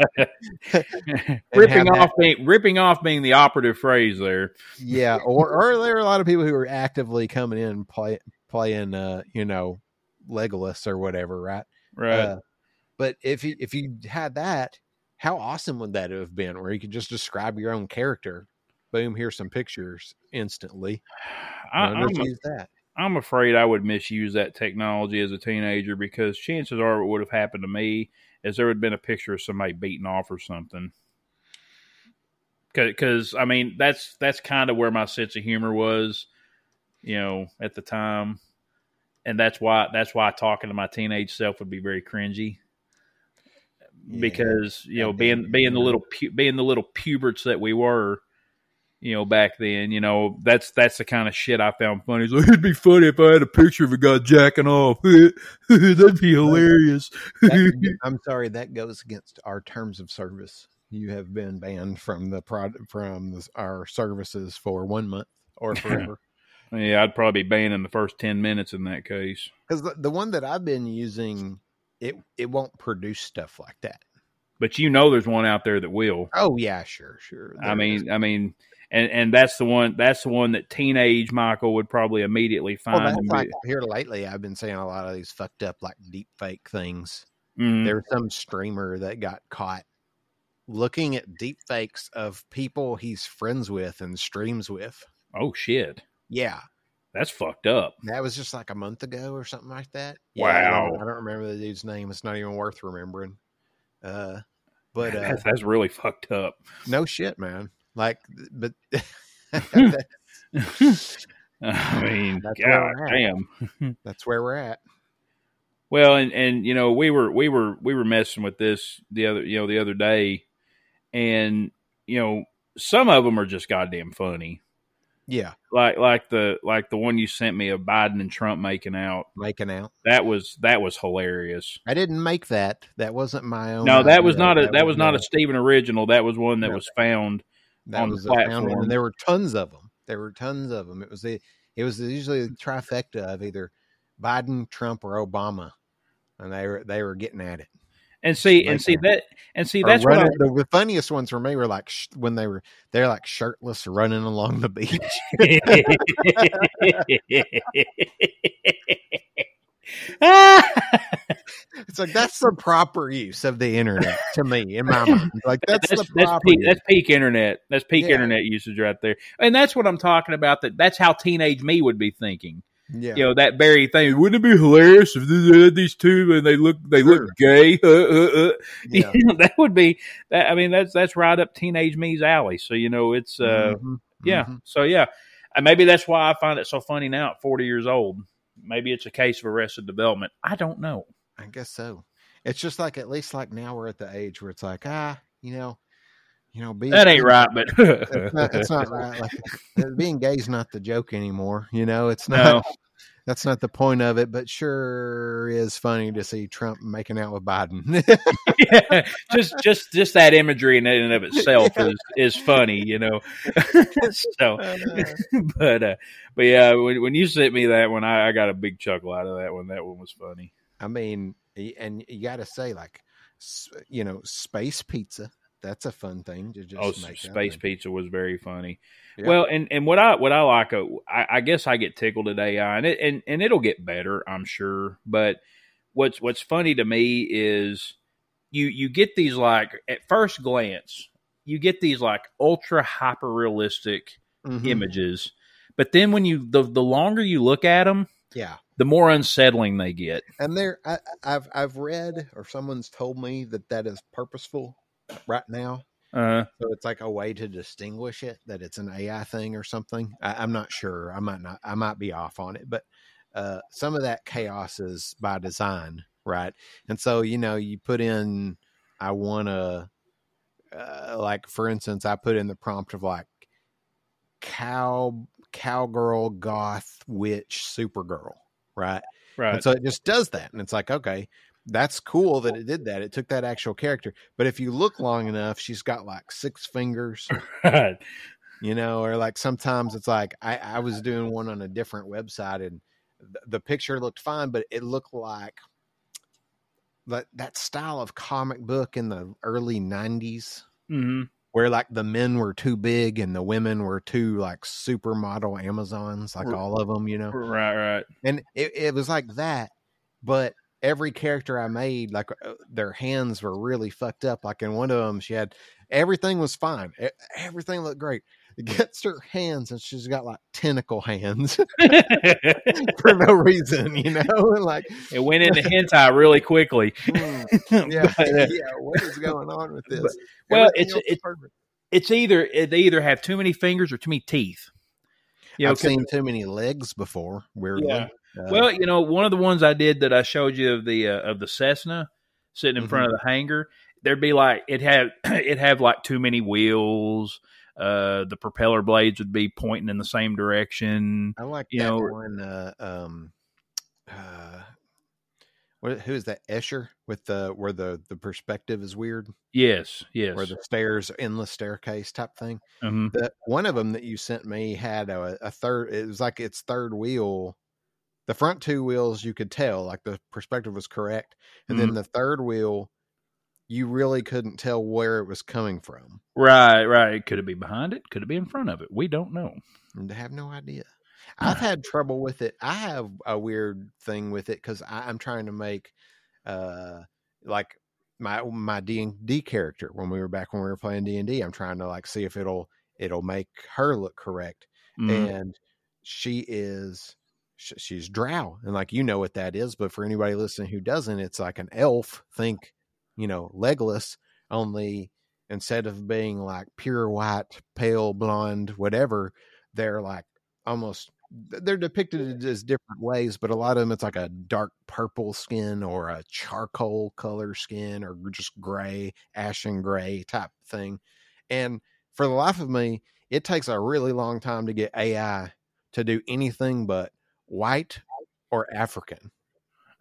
ripping off that. being ripping off being the operative phrase there. Yeah, or or there are a lot of people who are actively coming in play playing uh, you know, Legolas or whatever, right? Right. Uh, but if you if you had that, how awesome would that have been? Where you could just describe your own character, boom, here's some pictures instantly. I, You know, just I'm, use that. I'm afraid I would misuse that technology as a teenager because chances are what would have happened to me is there would have been a picture of somebody beating off or something. Because I mean that's that's kind of where my sense of humor was, you know, at the time, and that's why that's why talking to my teenage self would be very cringy Yeah. because you know being being the little pu- being the little puberts that we were you know back then you know that's that's the kind of shit i found funny like, it'd be funny if i had a picture of a guy jacking off that'd be hilarious That- I'm sorry, that goes against our terms of service. You have been banned from the prod from the, our services for one month or forever. yeah i'd probably be in the first 10 minutes in that case Because the, the one that I've been using, it it won't produce stuff like that. but you know there's one out there that will Oh yeah, sure, sure. i There is. mean i mean and and that's the one that's the one that teenage michael would probably immediately well, find that's like here lately. I've been seeing a lot of these fucked up like deep fake things. Mhm. There was some streamer that got caught looking at deep fakes of people he's friends with and streams with. oh shit Yeah, that's fucked up that was just like a month ago or something like that. Yeah, I don't- Wow. I don't remember the dude's name. It's not even worth remembering. Uh, but uh, that's really fucked up no shit, man. Like, but I mean, That's where god we're at. damn. that's where we're at. Well, and and you know, we were we were we were messing with this the other you know the other day, and you know, some of them are just goddamn funny. Yeah, Like like the like the one you sent me of Biden and Trump making out. making out. That was that was hilarious. I didn't make that. That wasn't my own. No, that was not a that was not uh, a Stephen original. That was one that No. was found. That on the was a found one, and there were tons of them. There were tons of them. It was the it was usually the trifecta of either Biden, Trump, or Obama, and they were they were getting at it. And see Like and see that. that and see Or that's what I, the, the funniest ones for me were like sh- when they were they're like shirtless running along the beach. it's like that's the proper use of the internet to me in my mind. Like that's, that's, the that's proper. peak, that's peak internet. That's peak Yeah. internet usage right there, and that's what I'm talking about. That that's how teenage me would be thinking. yeah. You know that very thing. Wouldn't it be hilarious if these two and they look they Sure. look gay? Uh, uh, uh. yeah. You know, that would be. That, I mean, that's that's right up teenage me's alley. So you know, it's uh, Mhm, yeah. mhm. So yeah, and maybe that's why I find it so funny now at 40 years old. Maybe it's a case of arrested development. I don't know. I guess so. It's just like at least like now we're at the age where it's like ah, you know, you know, being That ain't right, but It's not, it's not right. Like uh, being gay is not the joke anymore. You know, it's not. No. That's not the point of it. But sure is funny to see Trump making out with Biden. yeah, just just just that imagery in and of itself is is funny, you know. so, but uh, but yeah, when, when you sent me that one, I, I got a big chuckle out of that one. That one was funny. I mean, and you got to say like, you know, space pizza. That's a fun thing to just oh, space pizza was very funny. Yeah. Well, and and what I what I like, uh, I, I guess I get tickled at AI, and it and and it'll get better, I'm sure. But what's what's funny to me is you you get these like at first glance, you get these like ultra hyper realistic Mhm. images, but then when you the the longer you look at them, Yeah. The more unsettling they get. And there, I, I've I've read or someone's told me that that is purposeful right now. Uh, So it's like a way to distinguish it that it's an AI thing or something. I, I'm not sure. I might not. I might be off on it, but uh, some of that chaos is by design, right? And so you know, you put in, I want to, uh, like for instance, I put in the prompt of like cow cowgirl goth witch supergirl, right? right. And so it just does that. And it's like, okay, that's cool that it did that. It took that actual character. But if you look long enough, she's got like six fingers, right. you know, or like sometimes it's like I, I was doing one on a different website and th- the picture looked fine, but it looked like that, that style of comic book in the early 90s hmm where like the men were too big and the women were too like supermodel Amazons, like all of them, you know Right. Right. and it, it was like that but every character I made, like uh, their hands were really fucked up. Like in one of them, she had everything was fine, everything looked great. Gets her hands, and she's got like tentacle hands for no reason, you know. And like, it went into hentai really quickly. hmm, yeah, But, uh, yeah. What is going on with this? well, Everything it's- it's- perfect. it's either they either have too many fingers or too many teeth. You know, I've seen too many legs before. Weirdly, Yeah. Uh, well, you know, one of the ones I did that I showed you of the uh, of the Cessna sitting in Mhm. front of the hangar, there'd be like it had it have like too many wheels. Uh, the propeller blades would be pointing in the same direction. I like you that know- one. Uh, um, uh, what, who is that? Escher with the where the the perspective is weird, Yes, yes. where the stairs, endless staircase type thing. Mhm. The one of them that you sent me had a, a third. It was like its third wheel. The front two wheels you could tell like the perspective was correct, and Mm-hmm. then the third wheel, you really couldn't tell where it was coming from. Right, right. Could it be behind it? Could it be in front of it? We don't know. I have no idea. I've had trouble with it. I have a weird thing with it because I'm trying to make, uh, like my my D and D character when we were back when we were playing D and D. I'm trying to like see if it'll it'll make her look correct, Mhm. and she is she's drow, and like you know what that is, but for anybody listening who doesn't, it's like an elf. Think, you know, Legolas, Only instead of being like pure white, pale blonde, whatever, they're like almost they're depicted as different ways, but a lot of them it's like a dark purple skin or a charcoal color skin or just gray, ashen gray type thing. And for the life of me, it takes a really long time to get AI to do anything but white or African.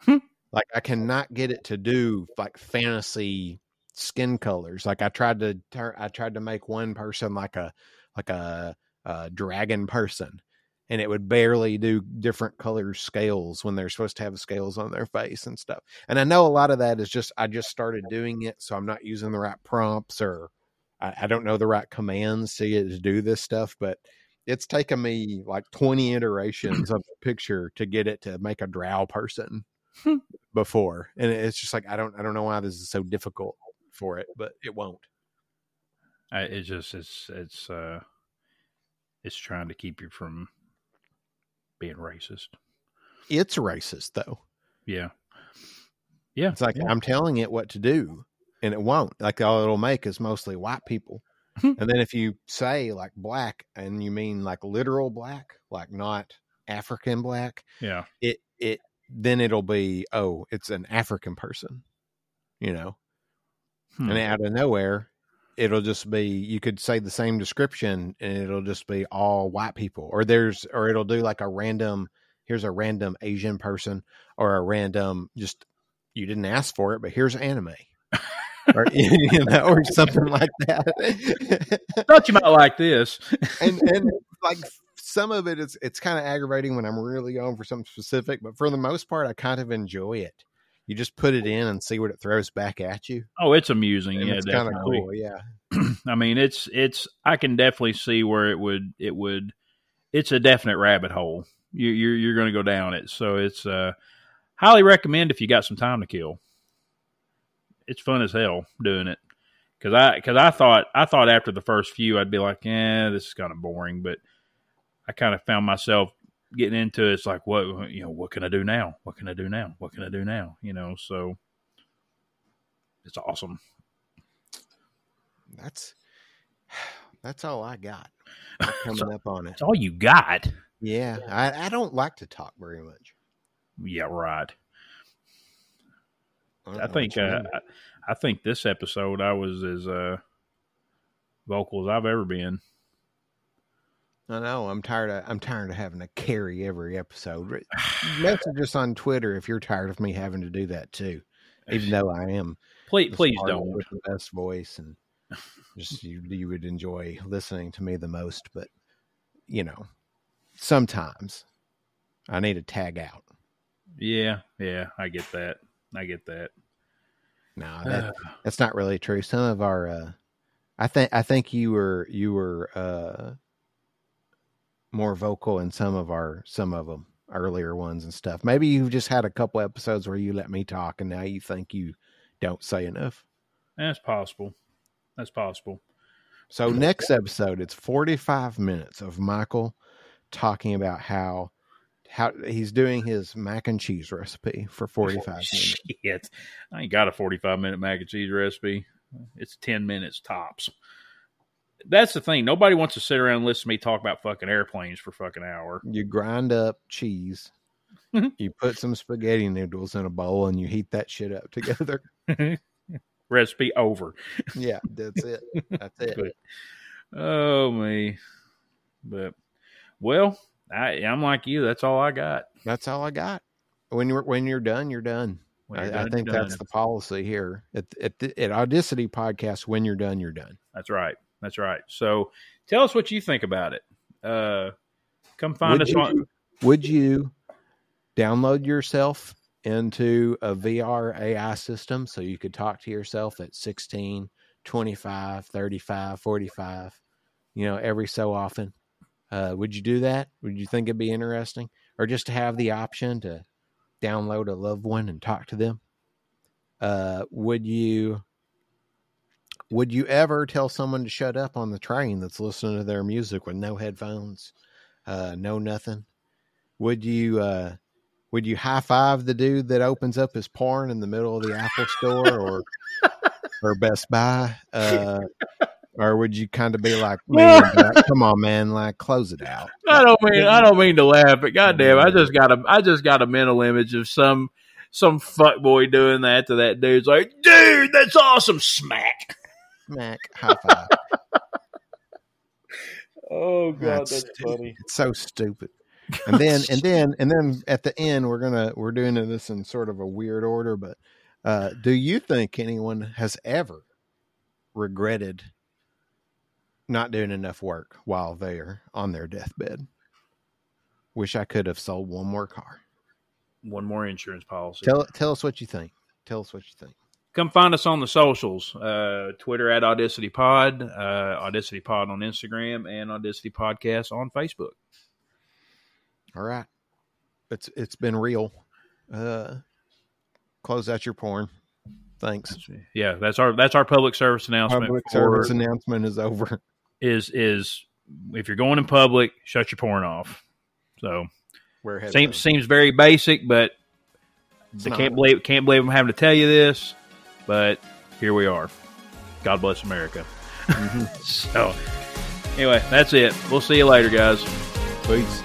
Hmm. Like I cannot get it to do like fantasy skin colors. Like I tried to turn, I tried to make one person like a like a, a dragon person, and it would barely do different color scales when they're supposed to have scales on their face and stuff. And I know a lot of that is just I just started doing it, so I'm not using the right prompts or I, I don't know the right commands to get to do this stuff, but. It's taken me like 20 iterations of the picture to get it to make a drow person Hmm. Before. And it's just like I don't I don't know why this is so difficult for it, but it won't. I, it's just it's it's uh it's trying to keep you from being racist. It's racist though. Yeah. Yeah. It's like yeah. I'm telling it what to do, and it won't. Like all it'll make is mostly white people. And then if you say like black, and you mean like literal black, like not African black, yeah. it it then it'll be oh, it's an African person, you know. Hmm. And out of nowhere, it'll just be you could say the same description, and it'll just be all white people, or there's or it'll do like a random. Here's a random Asian person, or a random just you didn't ask for it, but here's anime. or you know, or something like that. Thought you might like this. and and like some of it is it's kind of aggravating when I'm really going for something specific, but for the most part, I kind of enjoy it. You just put it in and see what it throws back at you. Oh, it's amusing. And yeah, it's kind of cool. Yeah. I mean, it's it's. I can definitely see where it would it would. It's a definite rabbit hole. You, you're you're going to go down it. So it's uh, highly recommend if you got some time to kill. It's fun as hell doing it because I because I thought I thought after the first few I'd be like, yeah, this is kind of boring, but I kind of found myself getting into it. It's like, what you know, what can I do now? What can I do now? What can I do now? You know, so it's awesome. That's that's all I got coming up on it. That's all you got. Yeah, I, I don't like to talk very much. Yeah, right. don't I think uh. I, I think this episode I was as uh, vocal as I've ever been. I know. I'm tired of I'm tired of having to carry every episode. Message us on Twitter if you're tired of me having to do that too. Even though I am Please, please don't. with the best voice and just you you would enjoy listening to me the most. But you know, sometimes I need to tag out. Yeah, yeah, I get that. I get that. No, that, that's not really true. Some of our, uh, I think, I think you were you were uh, more vocal in some of our some of them earlier ones and stuff. Maybe you've just had a couple episodes where you let me talk, and now you think you don't say enough. That's possible. That's possible. So next episode, it's forty five minutes of Michael talking about how how he's doing his mac and cheese recipe for oh, forty five minutes. Shit. I ain't got a 45 minute mac and cheese recipe. It's 10 minutes tops. That's the thing. Nobody wants to sit around and listen to me talk about fucking airplanes for fucking hour. You grind up cheese. You put some spaghetti noodles in a bowl and you heat that shit up together. Recipe over. yeah, that's it. That's it. But- Oh me. But well, I I'm like you. That's all I got. That's all I got. When you're when you're done, you're done. I, I think that's done. the policy here at at, the, at Audacity Podcast. When you're done, you're done. That's right. That's right. So tell us what you think about it. Uh come find Would us on would you download yourself into a VR AI system so you could talk to yourself at 16, 25, 35, 45, you know, every so often? Uh, would you do that? Would you think it'd be interesting? Or just to have the option to download a loved one and talk to them? Uh, would you would you ever tell someone to shut up on the train that's listening to their music with no headphones, uh, no nothing? Would you uh, would you high five the dude that opens up his porn in the middle of the Apple store or or Best Buy? Uh, or would you kind of be like, man, come on, man, like close it out? I don't mean I don't mean to laugh, but goddamn, I just got a I just got a mental image of some some fuck boy doing that to that dude's like, dude, that's awesome, smack. Smack, high five. Oh god, That's stupid. It's so stupid. And then and then and then at the end we're gonna we're doing this in sort of a weird order, but uh, do you think anyone has ever regretted not doing enough work while they're on their deathbed? Wish I could have sold one more car. One more insurance policy. Tell tell us what you think. Tell us what you think. Come find us on the socials. Uh, Twitter at Audacity Pod, uh, Audacity Pod on Instagram, and Audacity Podcast on Facebook. All right. It's it's been real. Uh close out your porn. Thanks. Yeah, that's our that's our public service announcement. Public service announcement is over. is is if you're going in public, shut your porn off. So Wear seems seems very basic, but It's I can't believe can't believe I'm having to tell you this, but here we are. God bless America. Mhm. So anyway, that's it. We'll see you later, guys. Peace.